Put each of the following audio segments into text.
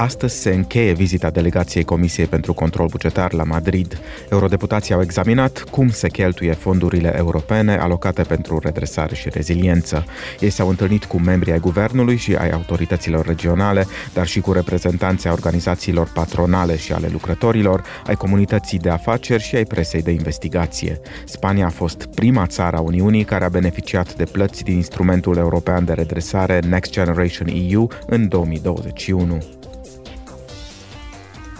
Astăzi se încheie vizita delegației Comisiei pentru Control Bugetar la Madrid. Eurodeputații au examinat cum se cheltuie fondurile europene alocate pentru redresare și reziliență. Ei s-au întâlnit cu membrii ai guvernului și ai autorităților regionale, dar și cu reprezentanții a organizațiilor patronale și ale lucrătorilor, ai comunității de afaceri și ai presei de investigație. Spania a fost prima țară a Uniunii care a beneficiat de plăți din instrumentul european de redresare Next Generation EU în 2021.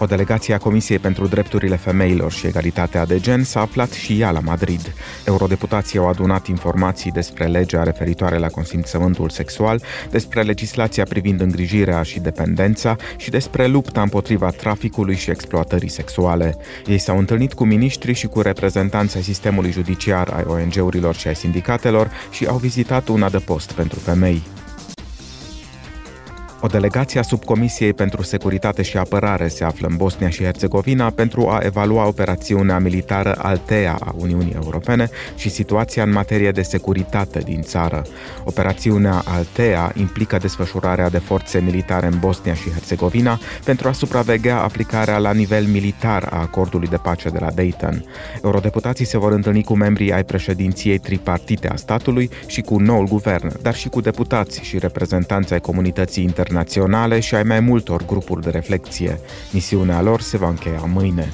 O delegație a Comisiei pentru Drepturile Femeilor și Egalitatea de Gen s-a aflat și ea la Madrid. Eurodeputații au adunat informații despre legea referitoare la consimțământul sexual, despre legislația privind îngrijirea și dependența și despre lupta împotriva traficului și exploatării sexuale. Ei s-au întâlnit cu miniștri și cu reprezentanții ai sistemului judiciar, ai ONG-urilor și ai sindicatelor și au vizitat un adăpost pentru femei. O delegație a subcomisiei pentru securitate și apărare se află în Bosnia și Herțegovina pentru a evalua operațiunea militară Altea a Uniunii Europene și situația în materie de securitate din țară. Operațiunea Altea implică desfășurarea de forțe militare în Bosnia și Herțegovina pentru a supraveghea aplicarea la nivel militar a acordului de pace de la Dayton. Eurodeputații se vor întâlni cu membrii ai președinției tripartite a statului și cu noul guvern, dar și cu deputați și reprezentanți ai comunității internaționale internaționale și ai mai multor grupuri de reflexie. Misiunea lor se va încheia mâine.